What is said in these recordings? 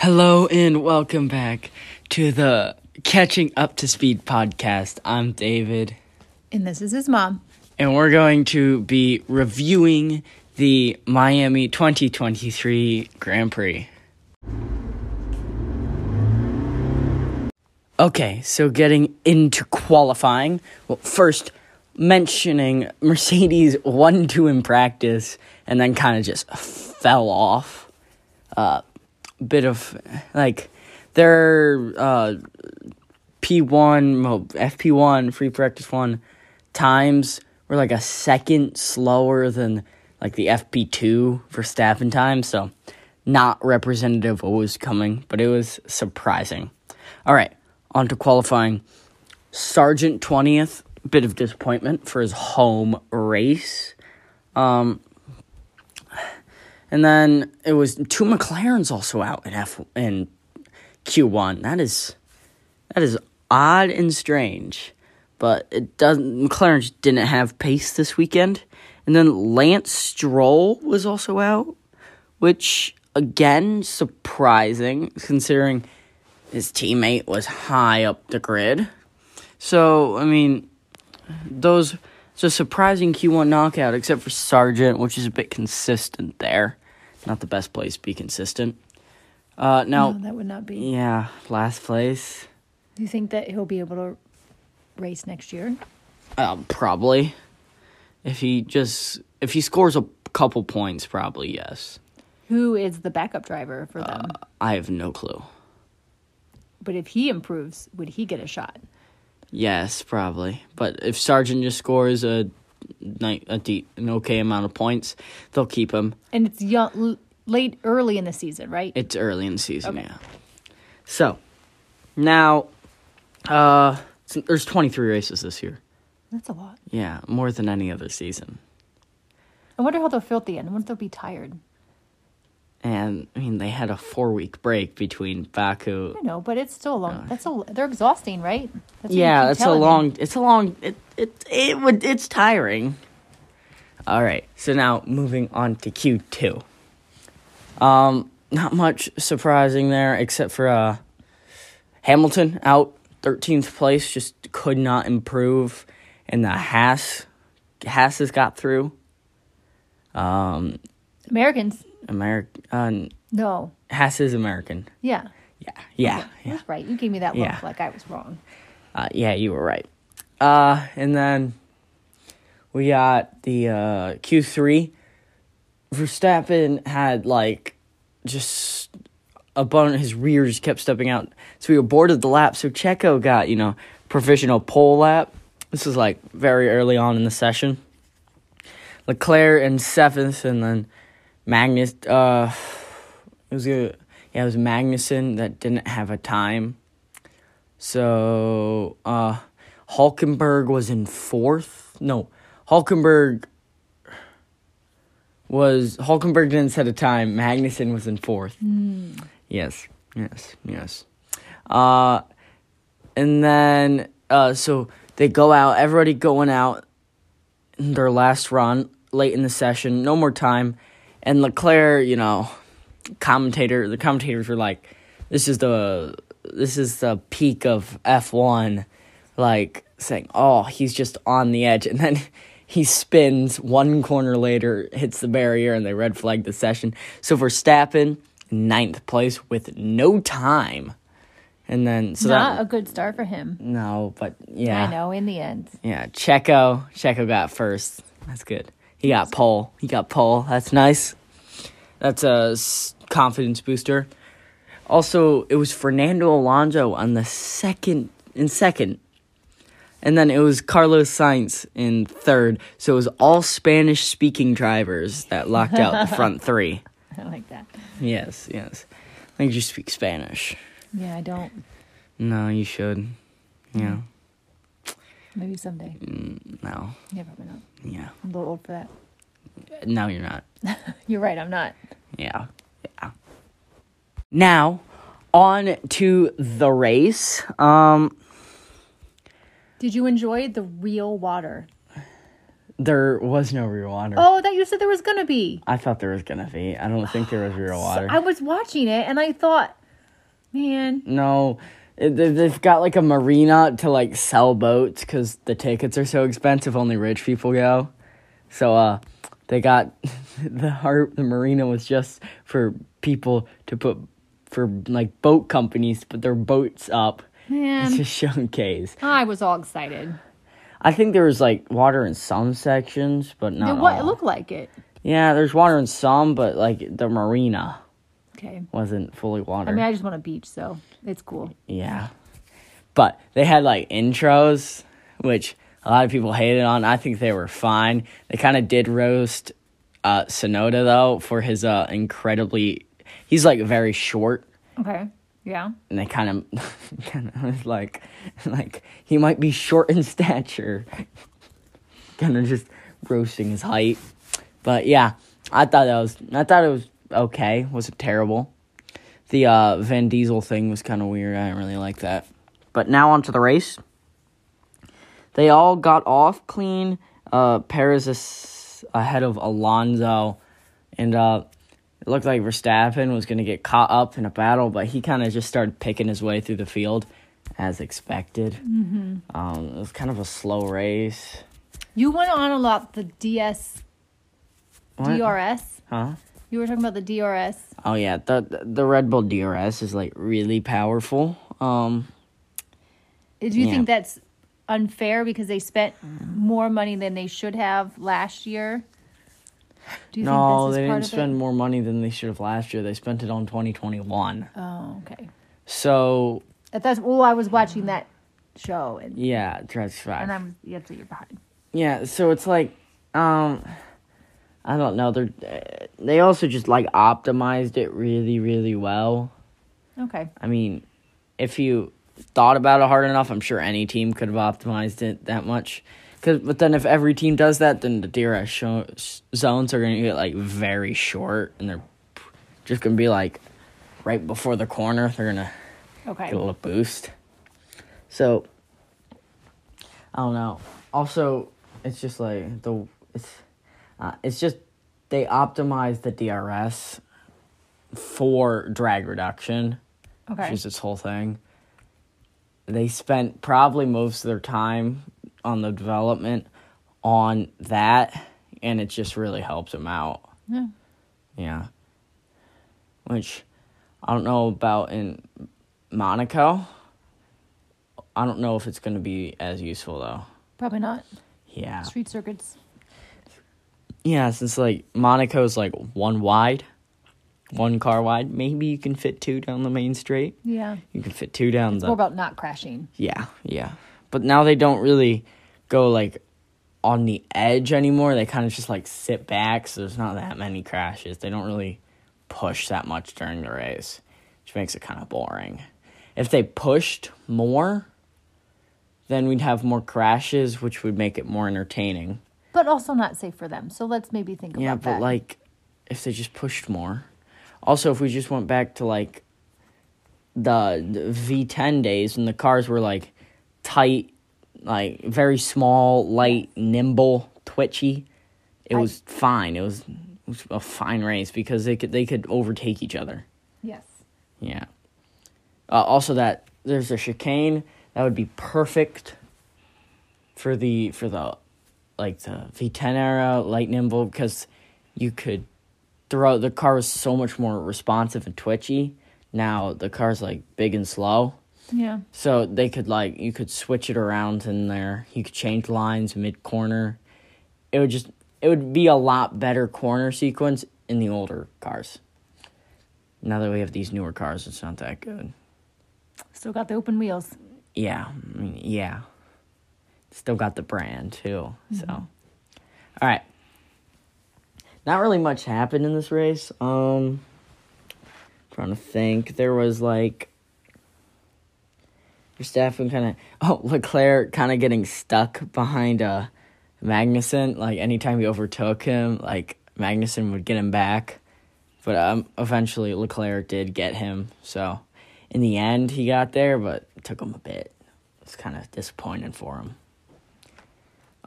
Hello and welcome back to the Catching Up to Speed podcast. I'm David, And this is his mom. and we're going to be reviewing the Miami 2023 Grand Prix. Okay, so getting into qualifying. Well, first, mentioning Mercedes 1 2 in practice and then kind of just fell off. Uh, bit of like their uh, P1, well, FP1, free practice one times were like a second slower than like the FP2 Verstappen time. So, not representative of what was coming, but it was surprising. All right, on to qualifying. Sargent 20th, bit of disappointment for his home race. Um, and then it was two McLarens also out in F in Q1. That is that is odd and strange, but it doesn't. McLaren didn't have pace this weekend. And then Lance Stroll was also out, which again surprising considering his teammate was high up the grid. So I mean, those it's a surprising Q1 knockout, except for Sargent, which is a bit consistent there. Not the best place to be consistent. Uh, now, No, that would not be. yeah, last place. Do you think that he'll be able to race next year? Um, probably. If he just if he scores a couple points, probably yes. Who is the backup driver for them? I have no clue. but if he improves, would he get a shot? Yes, probably. But if Sargent just scores a ni- a de- an okay amount of points, they'll keep him. And it's young, late, early in the season, right? It's early in the season, Okay. yeah. So now, uh, there's 23 races this year. That's a lot. Yeah, more than any other season. I wonder how they'll feel at the end. I wonder if they'll be tired. And I mean, they had a four week break between Baku. I know, but it's still a long. That's a. They're exhausting, right? That's Yeah, it's a telling me. long. It's a long. It it it would. It's tiring. All right, so now moving on to Q two. Um, not much surprising there, except for uh, Hamilton out thirteenth place, just could not improve, and the Haas Haas has got through. Um, Americans. American uh, No. Haas is American. Yeah. Yeah, yeah, yeah. That's right. You gave me that look Yeah. like I was wrong. Uh, yeah, you were right. Uh, and then we got the uh, Q3. Verstappen had like just a bun. His rear just kept stepping out, so we aborted the lap. So Checo got you know provisional pole lap. This was like very early on in the session. Leclerc in seventh, and then Magnus. Uh, it was a yeah, it was Magnussen that didn't have a time. So uh Hulkenberg was in fourth. No, Hulkenberg was Hulkenberg didn't set a time. Magnussen was in fourth. Yes, yes, yes. Uh, and then uh, so they go out. Everybody going out their last run late in the session. No more time. And Leclerc, you know, commentator. The commentators were like, "This is the this is the peak of F one," like saying, "Oh, he's just on the edge," and then he spins one corner later, hits the barrier, and they red flag the session. So Verstappen, ninth place with no time, and then so Not that a good start for him. no, but yeah, I know. In the end, yeah, Checo. Checo got first. That's good. He got pole. He got pole. That's nice. That's a confidence booster. Also, it was Fernando Alonso on the second in second, and then it was Carlos Sainz in third. So it was all Spanish speaking drivers that locked out the front three. I like that. Yes, yes. I think you speak Spanish. Yeah, I don't. No, you should. Yeah. Maybe someday. No. Yeah, probably not. Yeah. I'm a little old for that. No, you're not. You're right. I'm not. Yeah. Yeah. Now, on to the race. Um Did you enjoy the real water? there was no real water. Oh, that you said there was gonna be. I thought there was gonna be. I don't think there was real water. I was watching it and I thought, Man, No, they've got like a marina to like sell boats because the tickets are so expensive. Only rich people go. So uh, they got the har- the marina was just for people to put for like boat companies to put their boats up man. to showcase. I was all excited. I think there was like water in some sections, but not It, what, it looked like it. Yeah, there's water in some, but like the marina Okay. wasn't fully water. I mean, I just want a beach, so it's cool. Yeah. But they had like intros, which a lot of people hated on. I think they were fine. They kind of did roast uh, Tsunoda though for his uh, incredibly. He's like very short, Okay. Yeah. and they kind of, kind of was like, like he might be short in stature. kind of just roasting his height, but yeah, I thought that was. I thought it was okay. wasn't terrible. The uh, Van Diesel thing was kind of weird. I didn't really like that. But now onto the race. They all got off clean. Uh, Perez is ahead of Alonso, and uh, it looked like Verstappen was going to get caught up in a battle, but he kind of just started picking his way through the field, as expected. Mm-hmm. Um, it was kind of a slow race. You went on a lot the DS What? DRS. Huh? You were talking about the DRS. Oh yeah, the the Red Bull DRS is like really powerful. Um, Do you Yeah. think that's unfair because they spent more money than they should have last year? Do you no, think this they didn't spend it? more money than they should have last year. They spent it on 2021. Oh, okay. So That- That's well, I was watching that show and yeah, Drive Five. and I'm yeah, so you're behind. Yeah, so it's like, um, I don't know. They're uh, they also just like optimized it really, really well. Okay. I mean, if you thought about it hard enough, I'm sure any team could have optimized it that much. Cause, but then if every team does that, then the DRS show, zones are gonna get like very short, and they're just gonna be like right before the corner. They're gonna Okay. get a little boost. So I don't know. Also, it's just like the it's uh, it's just they optimize the DRS for drag reduction, Okay. which is this whole thing. They spent probably most of their time on the development on that, and it just really helps them out. Yeah. Yeah. Which I don't know about in Monaco. I don't know if it's going to be as useful though. Probably not. Yeah. Street circuits. Yeah, since like Monaco's like one wide, one car wide, maybe you can fit two down the main straight. Yeah. You can fit two down It's the more about not crashing. Yeah, yeah. But now they don't really go like on the edge anymore. They kind of just like sit back, so there's not that many crashes. They don't really push that much during the race, which makes it kind of boring. If they pushed more, then we'd have more crashes, which would make it more entertaining. But also not safe for them. So let's maybe think Yeah, about that. Yeah, but like if they just pushed more. Also, if we just went back to like the, the V10 days when the cars were like tight, like very small, light, nimble, twitchy, it I- was fine. It was, it was a fine race because they could they could overtake each other. yes. Yeah. Uh, also, that there's a chicane that would be perfect for the for the like the V10 era Lightning Bolt because you could throw the car was so much more responsive and twitchy. Now the car's like big and slow, Yeah. so they could like you could switch it around in there. You could change lines mid corner. It would just it would be a lot better corner sequence in the older cars. Now that we have these newer cars, it's not that good. Still got the open wheels. Yeah, I mean, yeah. Still got the brand too. So, all right. Not really much happened in this race. Um, trying to think. There was like Verstappen kind of oh Leclerc kind of getting stuck behind uh Magnussen. Like anytime he overtook him, like Magnussen would get him back. But um, eventually Leclerc did get him. So in the end, he got there, but it took him a bit. It's kind of disappointing for him.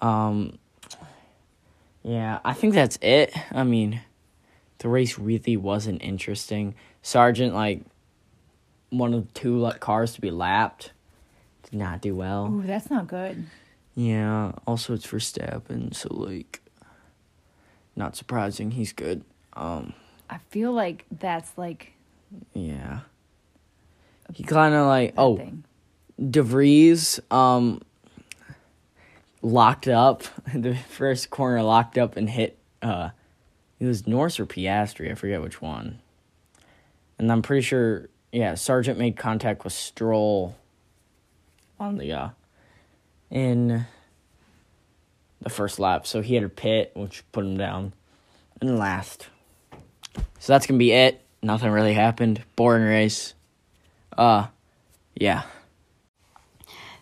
Um, yeah, I think that's it. I mean, the race really wasn't interesting. Sargent, like, one of the two cars to be lapped. Did not do well. Ooh, that's not good. Yeah. Also, it's Verstappen, so like, not surprising. He's good. Um. I feel like that's like Yeah. He kind of like oh thing. DeVries um locked up the first corner locked up and hit uh it was Norris or Piastri I forget which one. And I'm pretty sure yeah Sargent made contact with Stroll on the uh in the first lap. So he had a pit which put him down. And last. So that's gonna be it. Nothing really happened. Boring race. Uh yeah